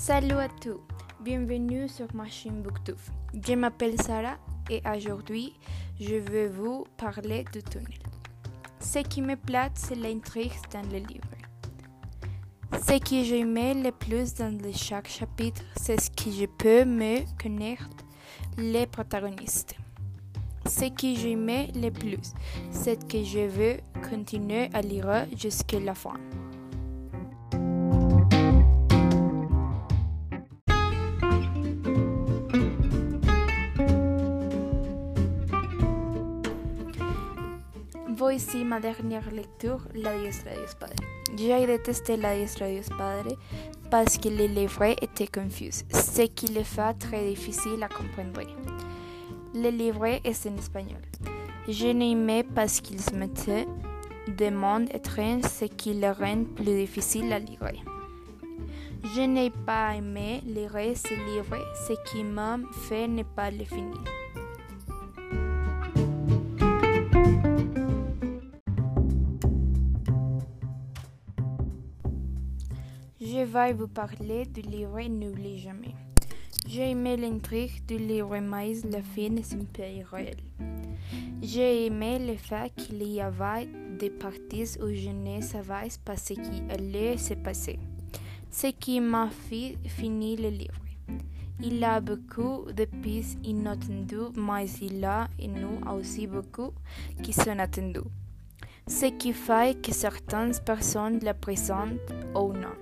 Salut à tous, bienvenue sur Machine Booktube. Je m'appelle Sarah et aujourd'hui je vais vous parler de tunnel. Ce qui me plaît, c'est l'intrigue dans le livre. Ce que j'aimais le plus dans chaque chapitre, c'est ce que je peux me connaître les protagonistes. Ce que j'aimais le plus, c'est que je veux continuer à lire jusqu'à la fin. Voici ma dernière lecture, La diestra de Dios Padre. J'ai détesté La diestra de Dios Padre parce que le livre était confus, ce qui le fait très difficile à comprendre. Le livre est en espagnol. Je n'aimais parce qu'il se mettait des mondes étranges, ce qui le rend plus difficile à lire. Je n'ai pas aimé lire ce livre, ce qui m'a fait ne pas le finir. Je vais vous parler du livre N'oublie jamais. J'ai aimé l'intrigue du livre mais la fin est irréelle. J'ai aimé le fait qu'il y avait des parties où je ne savais pas ce qui allait se passer, ce qui m'a fait finir le livre. Il a beaucoup de pistes inattendues, mais il a et nous aussi beaucoup qui sont attendues, ce qui fait que certaines personnes la présentent ou non.